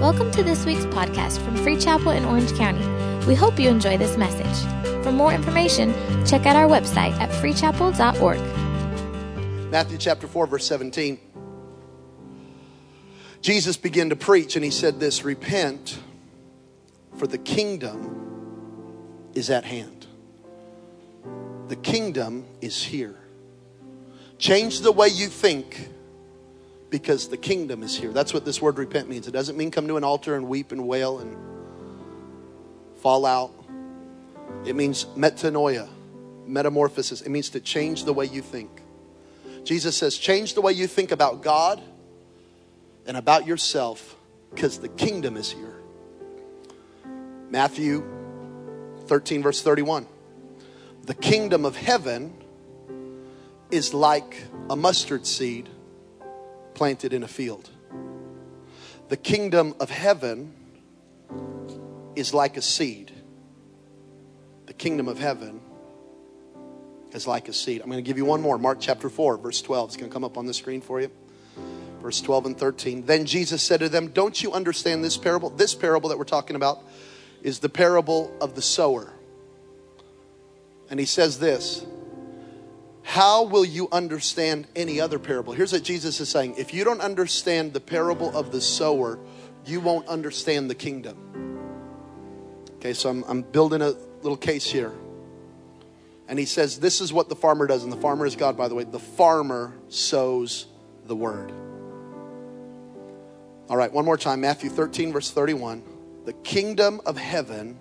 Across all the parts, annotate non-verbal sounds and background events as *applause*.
Welcome to this week's podcast from Free Chapel in Orange County. We hope you enjoy this message. For more information, check out our website at freechapel.org. Matthew chapter 4, verse 17. Jesus began to preach and he said this Repent, for the kingdom is at hand. The kingdom is here. Change the way you think because the kingdom is here. That's what this word repent means. It doesn't mean come to an altar and weep and wail and fall out. It means metanoia, metamorphosis. It means to change the way you think. Jesus says, change the way you think about God and about yourself because the kingdom is here. Matthew 13, verse 31. The kingdom of heaven is like a mustard seed planted in a field. The kingdom of heaven is like a seed. The kingdom of heaven is like a seed. I'm going to give you one more. Mark chapter 4, verse 12. It's going to come up on the screen for you. Verse 12 and 13. Then Jesus said to them, Don't you understand this parable? This parable that we're talking about is the parable of the sower. And he says this How will you understand any other parable? Here's what Jesus is saying If you don't understand the parable of the sower, you won't understand the kingdom. Okay, so I'm, I'm building a little case here. And he says, This is what the farmer does. And the farmer is God, by the way. The farmer sows the word. All right, one more time. Matthew 13, verse 31. The kingdom of heaven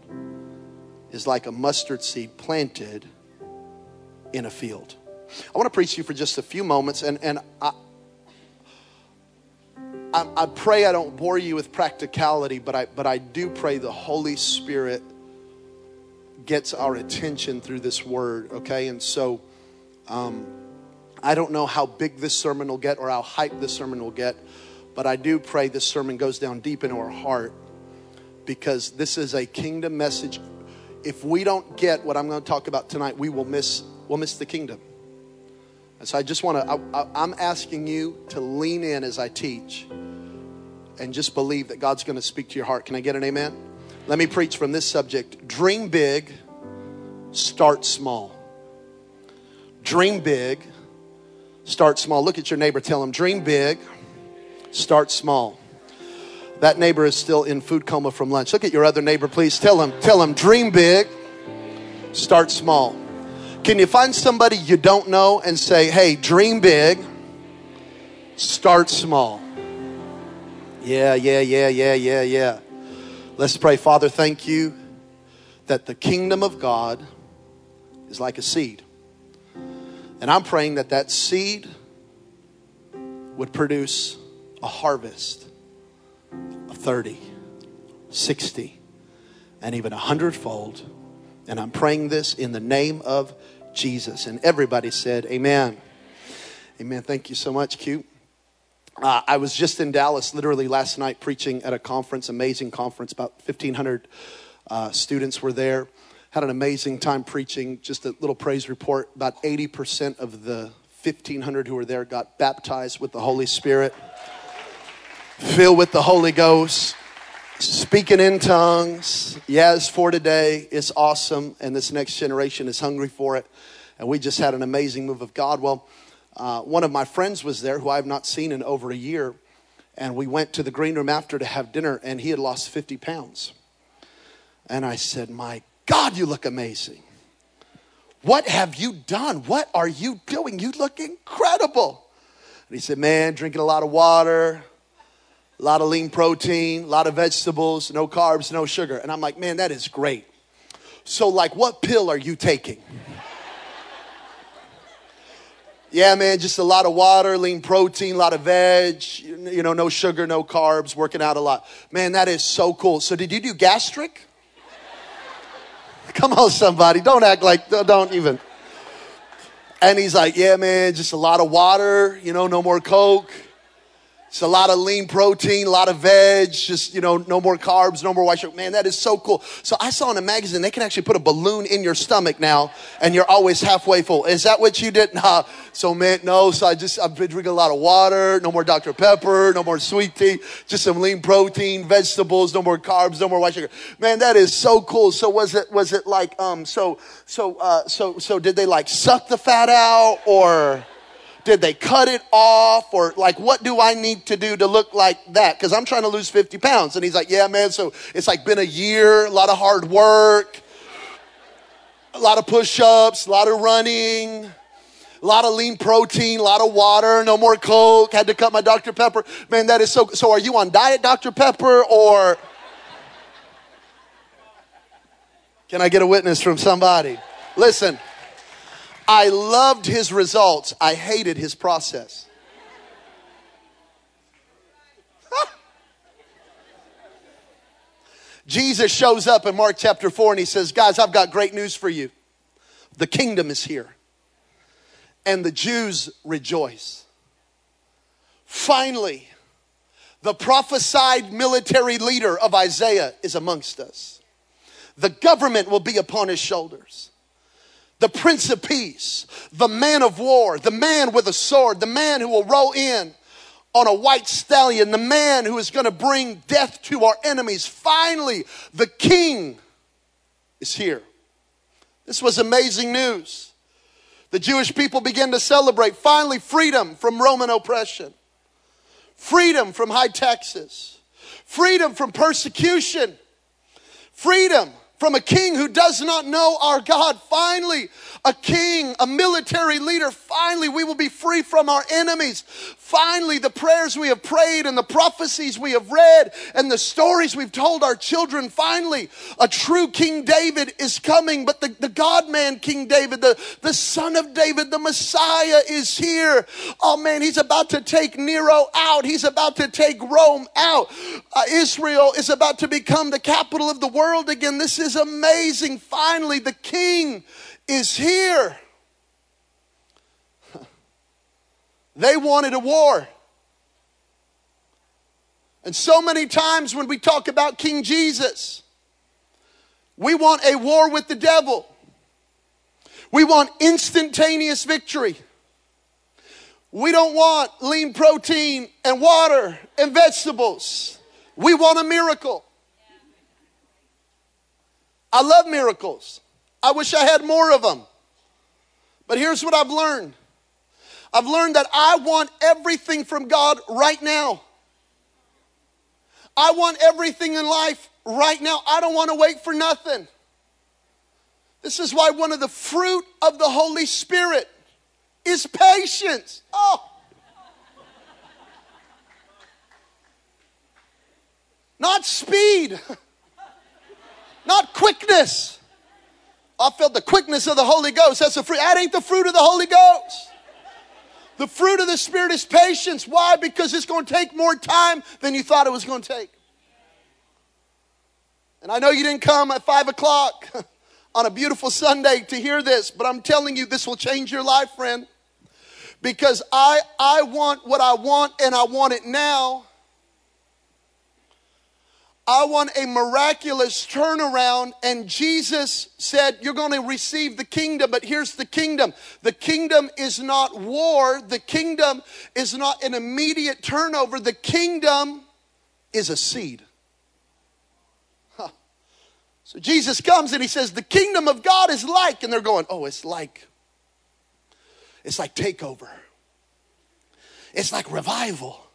is like a mustard seed planted in a field. I want to preach to you for just a few moments, and, and I, I, I pray I don't bore you with practicality, but I, but I do pray the Holy Spirit gets our attention through this word, okay? And so um, I don't know how big this sermon will get or how hype this sermon will get, but I do pray this sermon goes down deep into our heart because this is a kingdom message. If we don't get what I'm going to talk about tonight, we will miss we'll miss the kingdom. And so I just want to I'm asking you to lean in as I teach and just believe that God's going to speak to your heart. Can I get an amen? Let me preach from this subject. Dream big, start small. Dream big, start small. Look at your neighbor, tell him, dream big, start small. That neighbor is still in food coma from lunch. Look at your other neighbor, please. Tell him, tell him, dream big, start small. Can you find somebody you don't know and say, hey, dream big, start small? Yeah, yeah, yeah, yeah, yeah, yeah. Let's pray. Father, thank you that the kingdom of God is like a seed. And I'm praying that that seed would produce a harvest of 30, 60, and even a hundredfold. And I'm praying this in the name of Jesus. And everybody said, Amen. Amen. Thank you so much, Q. Uh, I was just in Dallas literally last night preaching at a conference, amazing conference. About 1,500 uh, students were there. Had an amazing time preaching. Just a little praise report. About 80% of the 1,500 who were there got baptized with the Holy Spirit, filled with the Holy Ghost, speaking in tongues. Yes, for today. It's awesome. And this next generation is hungry for it. And we just had an amazing move of God. Well, uh, one of my friends was there who I have not seen in over a year. And we went to the green room after to have dinner, and he had lost 50 pounds. And I said, My God, you look amazing. What have you done? What are you doing? You look incredible. And he said, Man, drinking a lot of water, a lot of lean protein, a lot of vegetables, no carbs, no sugar. And I'm like, Man, that is great. So, like, what pill are you taking? *laughs* Yeah, man, just a lot of water, lean protein, a lot of veg, you know, no sugar, no carbs, working out a lot. Man, that is so cool. So, did you do gastric? *laughs* Come on, somebody. Don't act like, don't even. And he's like, Yeah, man, just a lot of water, you know, no more Coke. It's a lot of lean protein, a lot of veg, just, you know, no more carbs, no more white sugar. Man, that is so cool. So I saw in a magazine, they can actually put a balloon in your stomach now and you're always halfway full. Is that what you did? *laughs* Nah. So man, no. So I just, I've been drinking a lot of water, no more Dr. Pepper, no more sweet tea, just some lean protein, vegetables, no more carbs, no more white sugar. Man, that is so cool. So was it, was it like, um, so, so, uh, so, so did they like suck the fat out or? Did they cut it off? Or like, what do I need to do to look like that? Because I'm trying to lose 50 pounds. And he's like, yeah, man. So it's like been a year, a lot of hard work, a lot of push ups, a lot of running. A lot of lean protein, a lot of water, no more Coke, had to cut my Dr. Pepper. Man, that is so. So, are you on diet Dr. Pepper or can I get a witness from somebody? Listen, I loved his results, I hated his process. *laughs* Jesus shows up in Mark chapter 4 and he says, Guys, I've got great news for you. The kingdom is here. And the Jews rejoice. Finally, the prophesied military leader of Isaiah is amongst us. The government will be upon his shoulders the Prince of Peace, the man of war, the man with a sword, the man who will roll in on a white stallion, the man who is going to bring death to our enemies. Finally, the king is here. This was amazing news. The Jewish people began to celebrate finally freedom from Roman oppression, freedom from high taxes, freedom from persecution, freedom from a king who does not know our God. Finally, a king, a military leader. Finally, we will be free from our enemies. Finally, the prayers we have prayed and the prophecies we have read and the stories we've told our children. Finally, a true King David is coming, but the, the God man King David, the, the son of David, the Messiah is here. Oh man, he's about to take Nero out. He's about to take Rome out. Uh, Israel is about to become the capital of the world again. This is is amazing. Finally, the king is here. They wanted a war. And so many times when we talk about King Jesus, we want a war with the devil. We want instantaneous victory. We don't want lean protein and water and vegetables. We want a miracle. I love miracles. I wish I had more of them. But here's what I've learned I've learned that I want everything from God right now. I want everything in life right now. I don't want to wait for nothing. This is why one of the fruit of the Holy Spirit is patience. Oh. Not speed. not quickness. I felt the quickness of the Holy Ghost. That's the fruit. That ain't the fruit of the Holy Ghost. The fruit of the Spirit is patience. Why? Because it's going to take more time than you thought it was going to take. And I know you didn't come at five o'clock *laughs* on a beautiful Sunday to hear this, but I'm telling you, this will change your life, friend. Because I, I want what I want and I want it now. I want a miraculous turnaround. And Jesus said, You're going to receive the kingdom, but here's the kingdom. The kingdom is not war, the kingdom is not an immediate turnover. The kingdom is a seed. So Jesus comes and he says, The kingdom of God is like, and they're going, Oh, it's like, it's like takeover, it's like revival.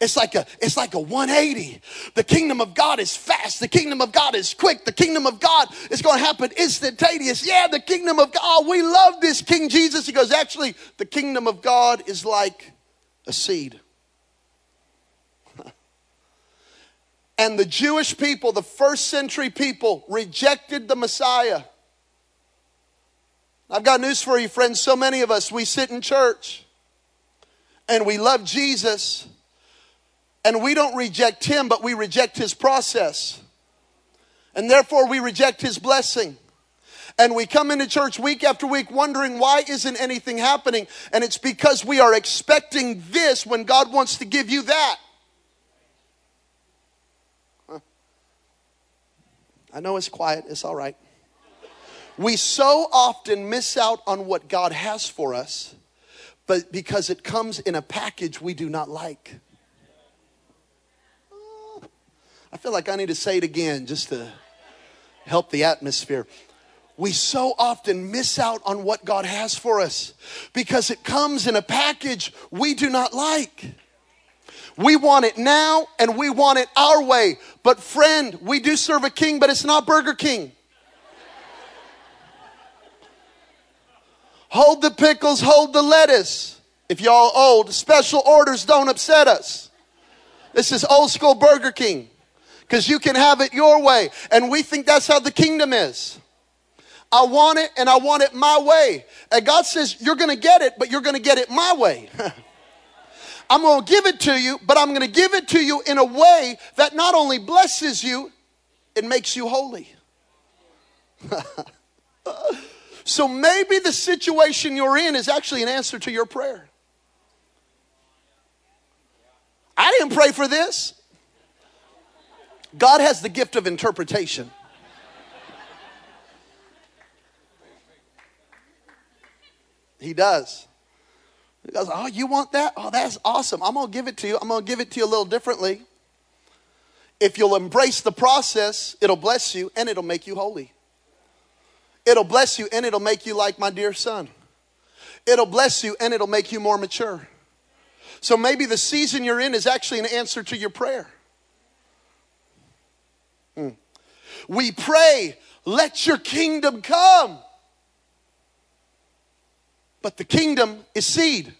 It's like a it's like a 180. The kingdom of God is fast. The kingdom of God is quick. The kingdom of God is going to happen instantaneous. Yeah, the kingdom of God. We love this King Jesus. He goes, actually, the kingdom of God is like a seed. *laughs* and the Jewish people, the first century people, rejected the Messiah. I've got news for you, friends. So many of us, we sit in church and we love Jesus and we don't reject him, but we reject his process. And therefore we reject his blessing. And we come into church week after week wondering why isn't anything happening? And it's because we are expecting this when God wants to give you that. I know it's quiet, it's all right. We so often miss out on what God has for us, but because it comes in a package we do not like. I feel like I need to say it again just to help the atmosphere we so often miss out on what God has for us because it comes in a package we do not like. We want it now and we want it our way. But, friend, we do serve a king, but it's not Burger King. hold the pickles, hold the lettuce. If y'all old, special orders don't upset us. This is old school Burger King because you can have it your way. And we think that's how the kingdom is. I want it and I want it my way. And God says, You're going to get it, but you're going to get it my way. *laughs* I'm going to give it to you, but I'm going to give it to you in a way that not only blesses you, it makes you holy. *laughs* so maybe the situation you're in is actually an answer to your prayer. I didn't pray for this. God has the gift of interpretation. He does. He goes, Oh, you want that? Oh, that's awesome. I'm going to give it to you. I'm going to give it to you a little differently. If you'll embrace the process, it'll bless you and it'll make you holy. It'll bless you and it'll make you like my dear son. It'll bless you and it'll make you more mature. So maybe the season you're in is actually an answer to your prayer. We pray, let your kingdom come. But the kingdom is seed.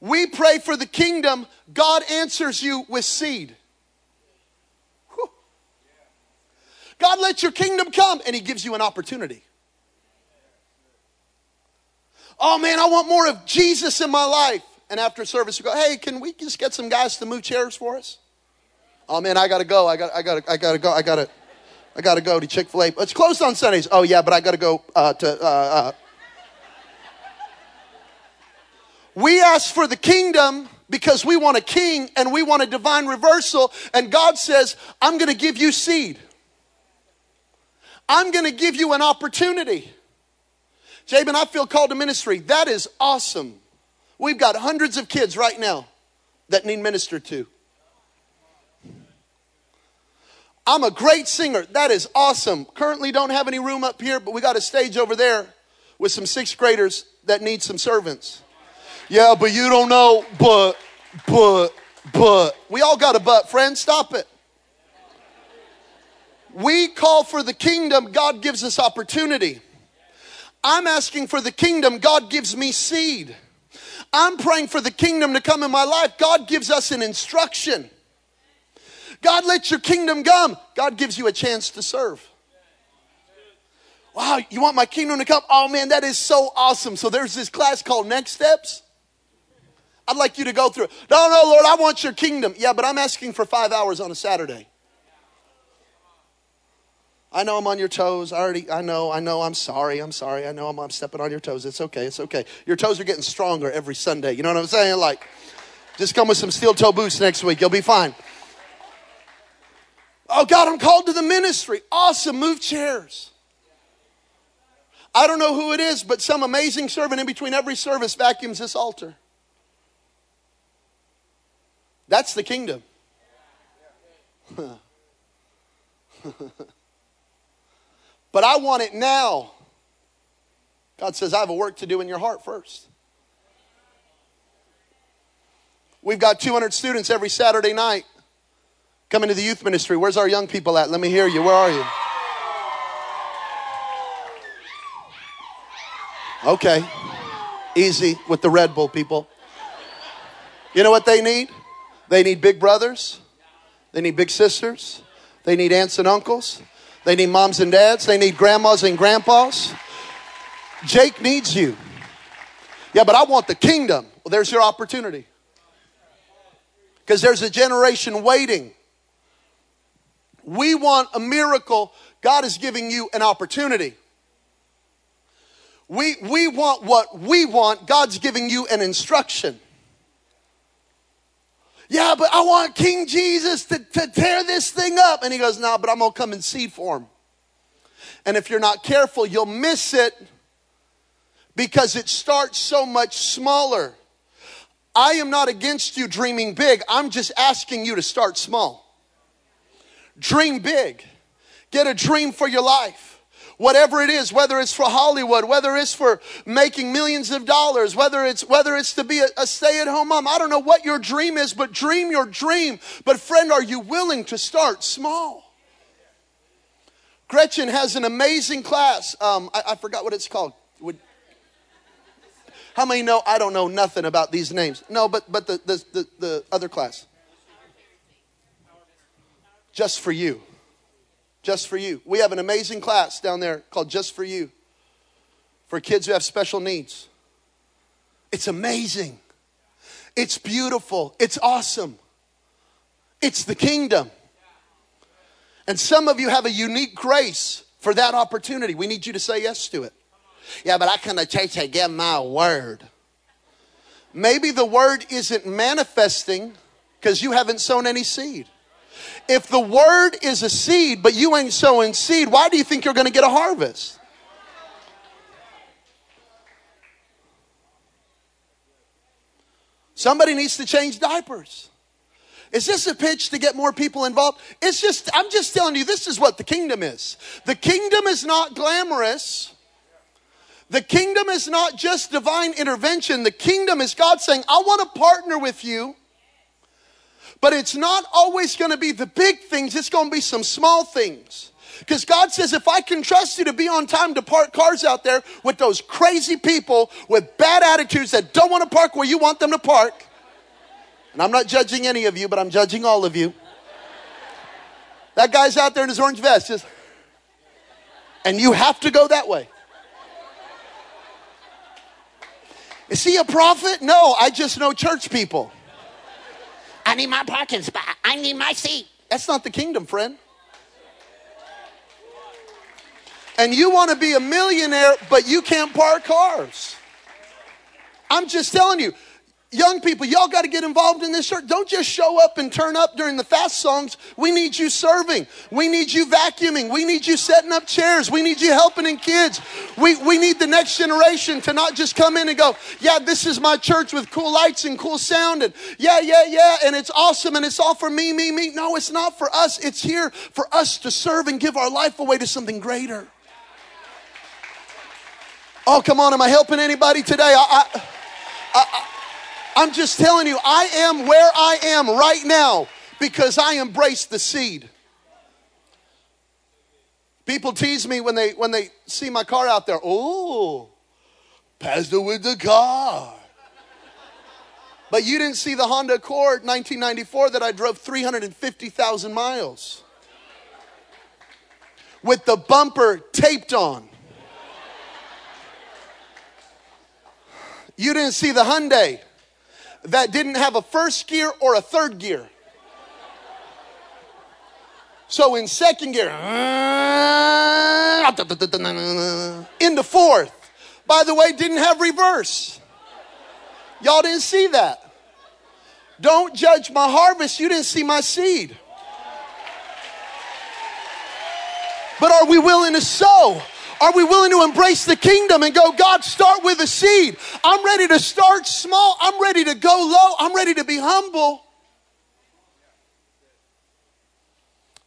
We pray for the kingdom, God answers you with seed. God, let your kingdom come, and He gives you an opportunity. Oh man, I want more of Jesus in my life. And after service, you go, hey, can we just get some guys to move chairs for us? Oh man, I gotta go. I got, I gotta I gotta go. I gotta. I got to go to Chick fil A. It's closed on Sundays. Oh, yeah, but I got to go uh, to. Uh, uh. We ask for the kingdom because we want a king and we want a divine reversal. And God says, I'm going to give you seed, I'm going to give you an opportunity. Jabin, I feel called to ministry. That is awesome. We've got hundreds of kids right now that need ministered to. I'm a great singer. That is awesome. Currently don't have any room up here, but we got a stage over there with some sixth graders that need some servants. Yeah, but you don't know, but, but, but. We all got a but, friend. Stop it. We call for the kingdom, God gives us opportunity. I'm asking for the kingdom, God gives me seed. I'm praying for the kingdom to come in my life, God gives us an instruction. God, let your kingdom come. God gives you a chance to serve. Wow, you want my kingdom to come? Oh man, that is so awesome. So there's this class called Next Steps. I'd like you to go through it. No, no, Lord, I want your kingdom. Yeah, but I'm asking for five hours on a Saturday. I know I'm on your toes. I already, I know, I know, I'm sorry, I'm sorry. I know I'm, I'm stepping on your toes. It's okay, it's okay. Your toes are getting stronger every Sunday. You know what I'm saying? Like, just come with some steel toe boots next week. You'll be fine. Oh, God, I'm called to the ministry. Awesome. Move chairs. I don't know who it is, but some amazing servant in between every service vacuums this altar. That's the kingdom. *laughs* but I want it now. God says, I have a work to do in your heart first. We've got 200 students every Saturday night coming to the youth ministry. Where's our young people at? Let me hear you. Where are you? Okay. Easy with the Red Bull people. You know what they need? They need big brothers. They need big sisters. They need aunts and uncles. They need moms and dads. They need grandmas and grandpas. Jake needs you. Yeah, but I want the kingdom. Well, there's your opportunity. Because there's a generation waiting We want a miracle. God is giving you an opportunity. We, we want what we want. God's giving you an instruction. Yeah, but I want King Jesus to, to tear this thing up. And he goes, No, but I'm going to come in seed form. And if you're not careful, you'll miss it because it starts so much smaller. I am not against you dreaming big. I'm just asking you to start small. Dream big. Get a dream for your life. Whatever it is, whether it's for Hollywood, whether it's for making millions of dollars, whether it's whether it's to be a, a stay-at-home mom. I don't know what your dream is, but dream your dream. But friend, are you willing to start small? Gretchen has an amazing class. Um, I, I forgot what it's called. Would, how many know I don't know nothing about these names? No, but but the the, the, the other class. Just for you. Just for you. We have an amazing class down there called Just for You for kids who have special needs. It's amazing. It's beautiful. It's awesome. It's the kingdom. And some of you have a unique grace for that opportunity. We need you to say yes to it. Yeah, but I church to give my word. Maybe the word isn't manifesting because you haven't sown any seed. If the word is a seed, but you ain't sowing seed, why do you think you're going to get a harvest? Somebody needs to change diapers. Is this a pitch to get more people involved? It's just, I'm just telling you, this is what the kingdom is. The kingdom is not glamorous. The kingdom is not just divine intervention. The kingdom is God saying, I want to partner with you. But it's not always going to be the big things, it's going to be some small things. Because God says, if I can trust you to be on time to park cars out there with those crazy people with bad attitudes that don't want to park where you want them to park, and I'm not judging any of you, but I'm judging all of you. That guy's out there in his orange vest, just, and you have to go that way. Is he a prophet? No, I just know church people. I need my parking spot. I need my seat. That's not the kingdom, friend. And you want to be a millionaire, but you can't park cars. I'm just telling you, young people, y'all got to get involved in this church. Don't just show up and turn up during the fast songs. We need you serving. We need you vacuuming. We need you setting up chairs. We need you helping in kids. We, we need the next generation to not just come in and go, yeah, this is my church with cool lights and cool sound and yeah, yeah, yeah, and it's awesome and it's all for me, me, me. No, it's not for us. It's here for us to serve and give our life away to something greater. Oh, come on. Am I helping anybody today? I, I, I'm just telling you, I am where I am right now because I embrace the seed. People tease me when they when they see my car out there. Oh, Pastor with the car. But you didn't see the Honda Accord 1994 that I drove 350,000 miles with the bumper taped on. You didn't see the Hyundai that didn't have a first gear or a third gear. So in second gear, into fourth. By the way, didn't have reverse. Y'all didn't see that. Don't judge my harvest. You didn't see my seed. But are we willing to sow? Are we willing to embrace the kingdom and go, God, start with a seed? I'm ready to start small. I'm ready to go low. I'm ready to be humble.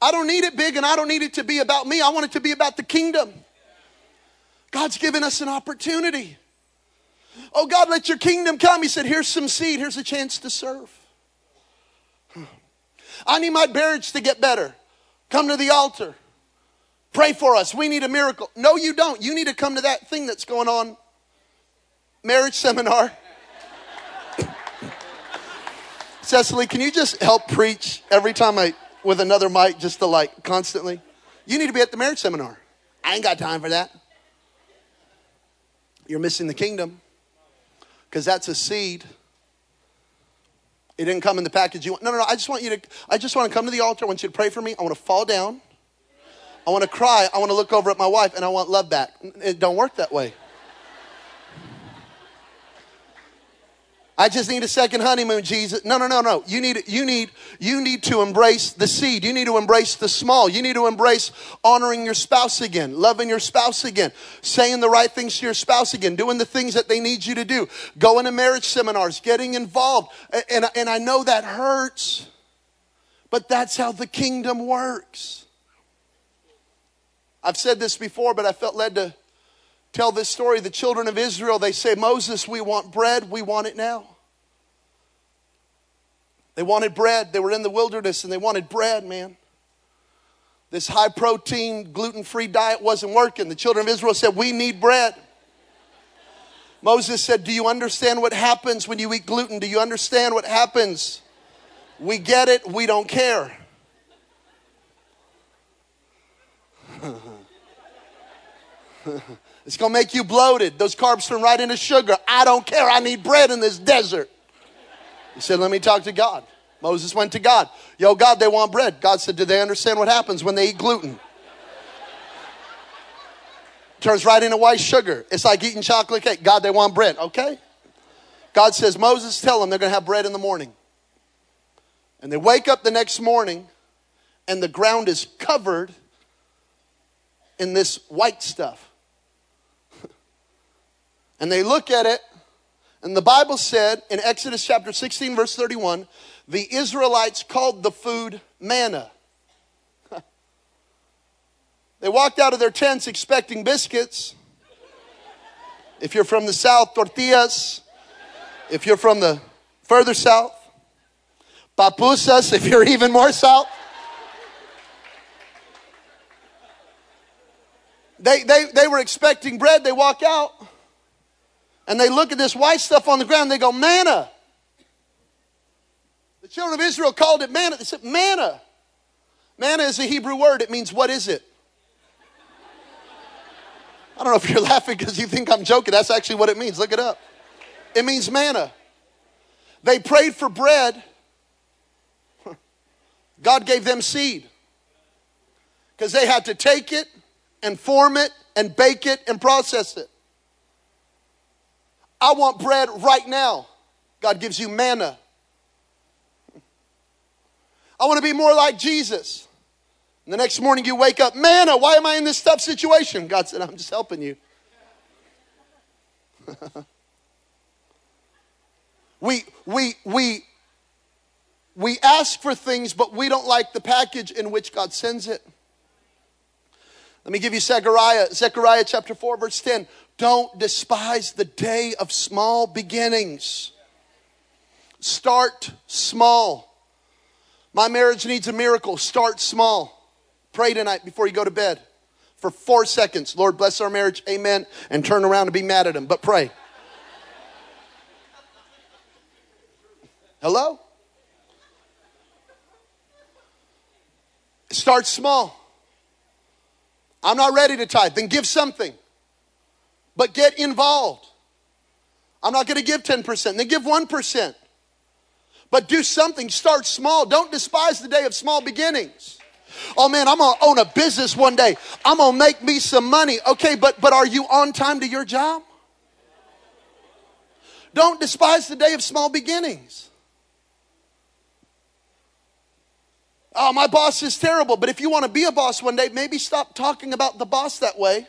I don't need it big and I don't need it to be about me. I want it to be about the kingdom. God's given us an opportunity. Oh, God, let your kingdom come. He said, Here's some seed. Here's a chance to serve. *sighs* I need my marriage to get better. Come to the altar. Pray for us. We need a miracle. No, you don't. You need to come to that thing that's going on marriage seminar. *laughs* Cecily, can you just help preach every time I with another mic just to like constantly? You need to be at the marriage seminar. I ain't got time for that. You're missing the kingdom because that's a seed. It didn't come in the package you want. No, no, no. I just want you to, I just want to come to the altar. I want you to pray for me. I want to fall down. I want to cry. I want to look over at my wife and I want love back. It don't work that way. I just need a second honeymoon, Jesus. No, no, no, no. You need, you need, you need to embrace the seed. You need to embrace the small. You need to embrace honoring your spouse again, loving your spouse again, saying the right things to your spouse again, doing the things that they need you to do, going to marriage seminars, getting involved. And, and I know that hurts, but that's how the kingdom works. I've said this before, but I felt led to tell this story. The children of Israel, they say, Moses, we want bread, we want it now. They wanted bread. They were in the wilderness and they wanted bread, man. This high protein, gluten free diet wasn't working. The children of Israel said, We need bread. Moses said, Do you understand what happens when you eat gluten? Do you understand what happens? We get it, we don't care. *laughs* *laughs* It's to make you bloated. Those carbs turn right into sugar. I don't care. I need bread in this desert. He said, Let me talk to God. Moses went to God. Yo, God, they want bread. God said, Do they understand what happens when they eat gluten? Turns right into white sugar. It's like eating chocolate cake. God, they want bread. Okay? God says, Moses, tell them they're to have bread in the morning. And they wake up the next morning, and the ground is covered in this white stuff. And they look at it, and the Bible said in Exodus chapter 16, verse 31, the Israelites called the food manna. *laughs* they walked out of their tents expecting biscuits. If you're from the south, tortillas. If you're from the further south, pupusas, if you're even more south. They, they, they were expecting bread. They walk out and they look at this white stuff on the ground, they go, manna. The children of Israel called it manna. They said, manna. Manna is a Hebrew word. It means, what is it? I don't know if you're *laughs* laughing because you think I'm joking. That's actually what it means. Look it up. It means manna. They prayed for bread. *laughs* God gave them seed because they had to take it and form it and bake it and process it. I want bread right now. God gives you manna. I want to be more like Jesus. And the next morning you wake up, manna, why am I in this tough situation? God said, I'm just helping you. *laughs* we, we, we, we ask for things, but we don't like the package in which God sends it. Let me give you Zechariah, Zechariah chapter 4, verse 10. Don't despise the day of small beginnings. Start small. My marriage needs a miracle. Start small. Pray tonight before you go to bed for four seconds. Lord, bless our marriage. Amen. And turn around and be mad at him. But pray. Hello? Start small. I'm not ready to tithe. Then give something but get involved. I'm not going to give 10%, then give 1%. But do something, start small. Don't despise the day of small beginnings. Oh man, I'm gonna own a business one day. I'm gonna make me some money. Okay, but but are you on time to your job? Don't despise the day of small beginnings. Oh, my boss is terrible. But if you want to be a boss one day, maybe stop talking about the boss that way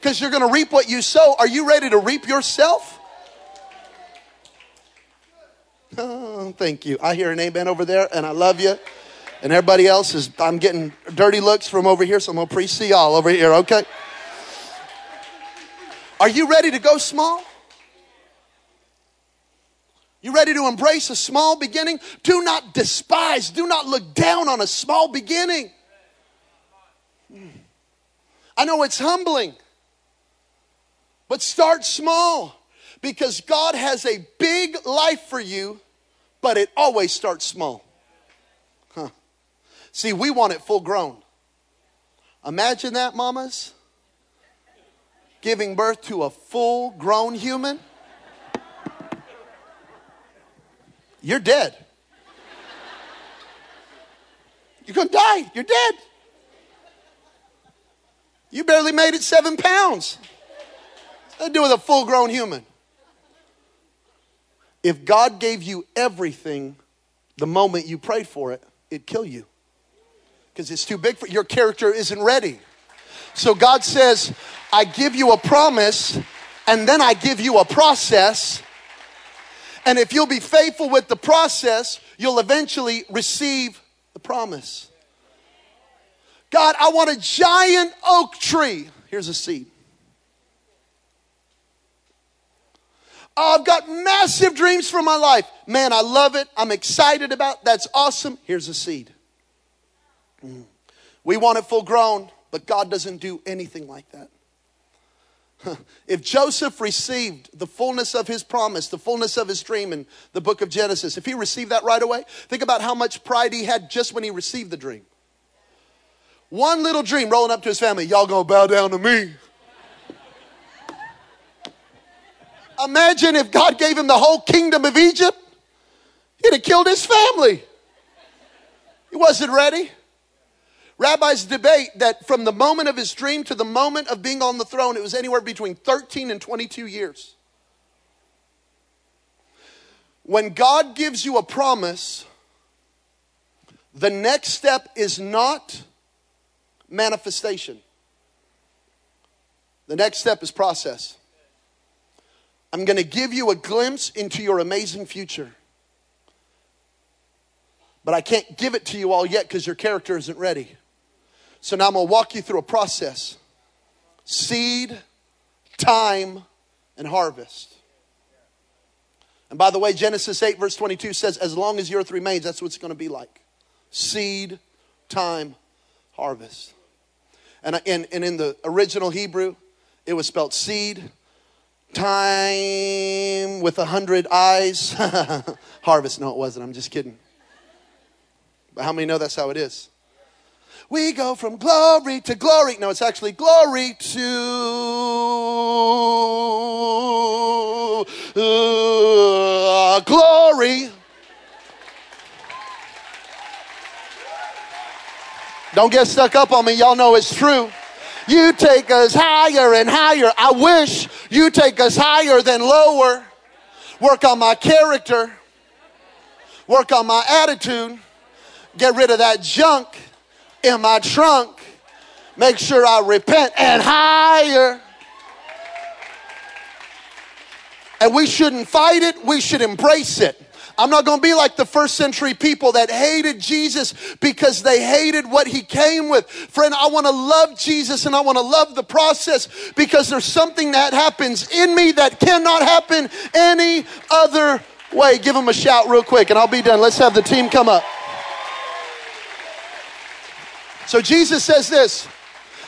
because you're going to reap what you sow. Are you ready to reap yourself? Oh, thank you. I hear an amen over there, and I love you. And everybody else is, I'm getting dirty looks from over here, so I'm going to preach y'all over here, okay? Are you ready to go small? You ready to embrace a small beginning? Do not despise, do not look down on a small beginning. Hmm. I know it's humbling. But start small because God has a big life for you, but it always starts small. Huh. See, we want it full grown. Imagine that, mamas. Giving birth to a full grown human. you're dead. You're to die. You're dead. You barely made it seven pounds. What's do with a full grown human? If God gave you everything the moment you prayed for it, it'd kill you because it's too big for your character isn't ready. So God says, I give you a promise and then I give you a process. And if you'll be faithful with the process, you'll eventually receive the promise. God, I want a giant oak tree. Here's a seed. Oh, I've got massive dreams for my life. Man, I love it. I'm excited about. That's awesome. Here's a seed. Mm. We want it full grown, but God doesn't do anything like that. *laughs* If Joseph received the fullness of his promise, the fullness of his dream in the book of Genesis, if he received that right away, think about how much pride he had just when he received the dream. One little dream rolling up to his family, y'all gonna bow down to me. Imagine if God gave him the whole kingdom of Egypt, he'd have killed his family. He wasn't ready. Rabbis debate that from the moment of his dream to the moment of being on the throne, it was anywhere between 13 and 22 years. When God gives you a promise, the next step is not manifestation. The next step is process. I'm going to give you a glimpse into your amazing future. But I can't give it to you all yet because your character isn't ready. So now I'm going to walk you through a process seed, time, and harvest. And by the way, Genesis 8, verse 22 says, as long as the earth remains, that's what it's going to be like seed, time, harvest. And and in the original Hebrew, it was spelled seed, time with a hundred eyes, *laughs* harvest. No, it wasn't. I'm just kidding. But how many know that's how it is? We go from glory to glory. No, it's actually glory to uh, glory. Don't get stuck up on me. Y'all know it's true. You take us higher and higher. I wish you take us higher than lower. Work on my character. Work on my attitude. Get rid of that junk in my trunk. Make sure I repent and higher. And we shouldn't fight it, we should embrace it. I'm not going to be like the first century people that hated Jesus because they hated what he came with. Friend, I want to love Jesus and I want to love the process because there's something that happens in me that cannot happen any other way. Give him a shout real quick and I'll be done. Let's have the team come up. So Jesus says this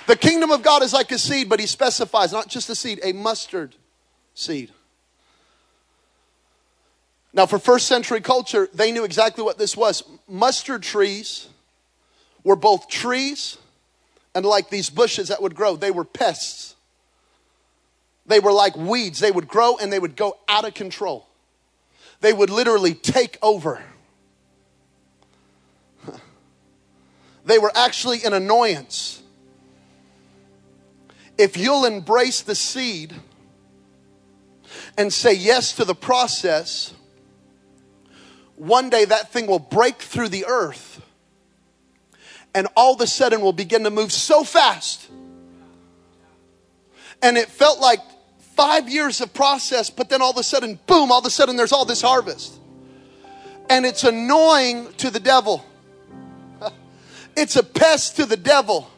the kingdom of God is like a seed, but he specifies not just a seed, a mustard seed. Now, for first century culture, they knew exactly what this was. Mustard trees were both trees and like these bushes that would grow, they were pests. They were like weeds. They would grow and they would go out of control. They would literally take over. *laughs* They were actually an annoyance. If you'll embrace the seed and say yes to the process, one day that thing will break through the earth and all of a sudden will begin to move so fast. And it felt like five years of process, but then all of a sudden, boom, all of a sudden there's all this harvest. And it's annoying to the devil. *laughs* It's a pest to the devil.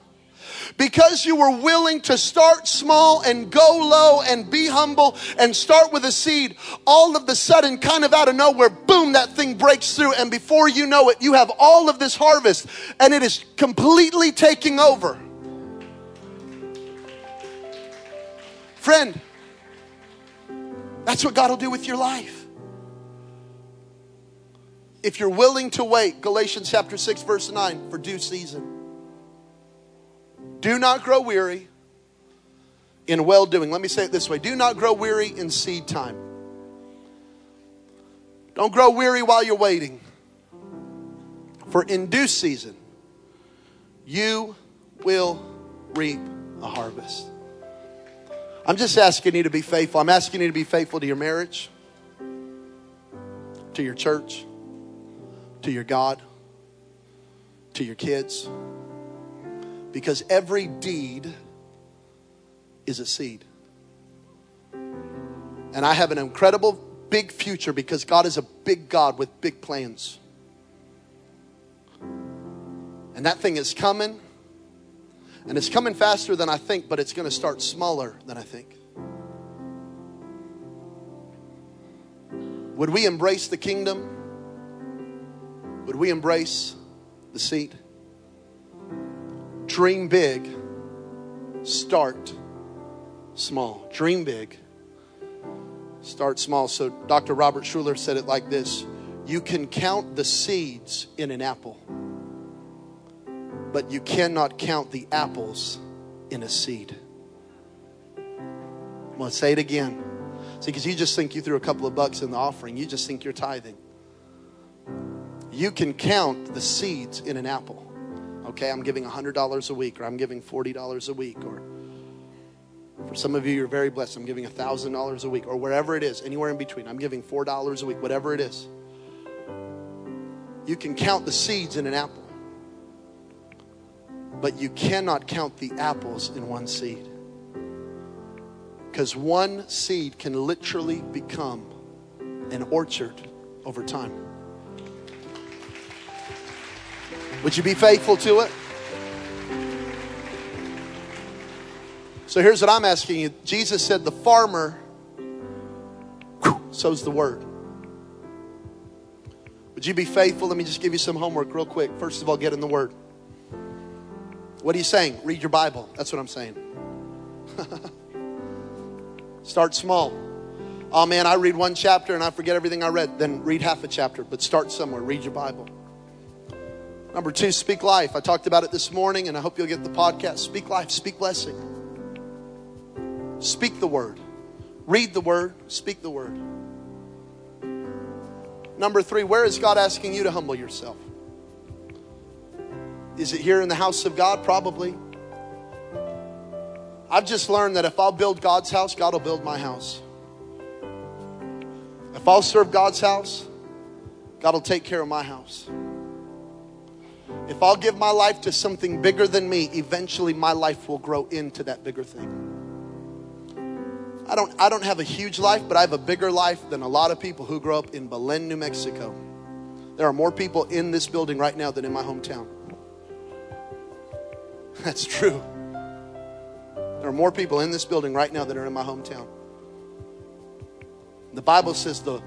Because you were willing to start small and go low and be humble and start with a seed, all of the sudden, kind of out of nowhere, boom, that thing breaks through. And before you know it, you have all of this harvest and it is completely taking over. Friend, that's what God will do with your life if you're willing to wait, Galatians chapter 6, verse 9, for due season. Do not grow weary in well doing. Let me say it this way do not grow weary in seed time. Don't grow weary while you're waiting. For in due season, you will reap a harvest. I'm just asking you to be faithful. I'm asking you to be faithful to your marriage, to your church, to your God, to your kids. Because every deed is a seed. And I have an incredible big future because God is a big God with big plans. And that thing is coming. And it's coming faster than I think, but it's going to start smaller than I think. Would we embrace the kingdom? Would we embrace the seed? Dream big, start small. Dream big, start small. So Dr. Robert Schuller said it like this You can count the seeds in an apple, but you cannot count the apples in a seed. I'm going to say it again. See, because you just think you threw a couple of bucks in the offering, you just think you're tithing. You can count the seeds in an apple. Okay, I'm giving $100 a week, or I'm giving $40 a week, or for some of you, you're very blessed. I'm giving $1,000 a week, or wherever it is, anywhere in between. I'm giving $4 a week, whatever it is. You can count the seeds in an apple, but you cannot count the apples in one seed. Because one seed can literally become an orchard over time. Would you be faithful to it? So here's what I'm asking you Jesus said, The farmer sows the word. Would you be faithful? Let me just give you some homework real quick. First of all, get in the word. What are you saying? Read your Bible. That's what I'm saying. *laughs* Start small. Oh man, I read one chapter and I forget everything I read. Then read half a chapter, but start somewhere. Read your Bible. Number two, speak life. I talked about it this morning and I hope you'll get the podcast. Speak life, speak blessing. Speak the word. Read the word, speak the word. Number three, where is God asking you to humble yourself? Is it here in the house of God? Probably. I've just learned that if I'll build God's house, God will build my house. If I'll serve God's house, God will take care of my house. If I'll give my life to something bigger than me, eventually my life will grow into that bigger thing. I don't, I don't have a huge life, but I have a bigger life than a lot of people who grow up in Belen, New Mexico. There are more people in this building right now than in my hometown. *laughs* That's true. There are more people in this building right now than are in my hometown. The Bible says the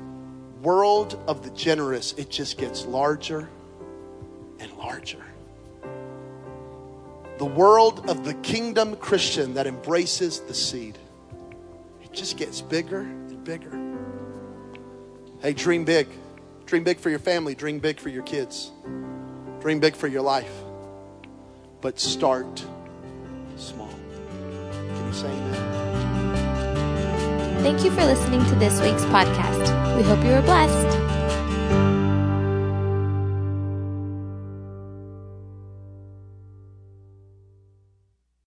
world of the generous, it just gets larger and larger. The world of the kingdom Christian that embraces the seed, it just gets bigger and bigger. Hey, dream big. Dream big for your family, dream big for your kids, dream big for your life. But start small. Can you say amen? Thank you for listening to this week's podcast. We hope you were blessed.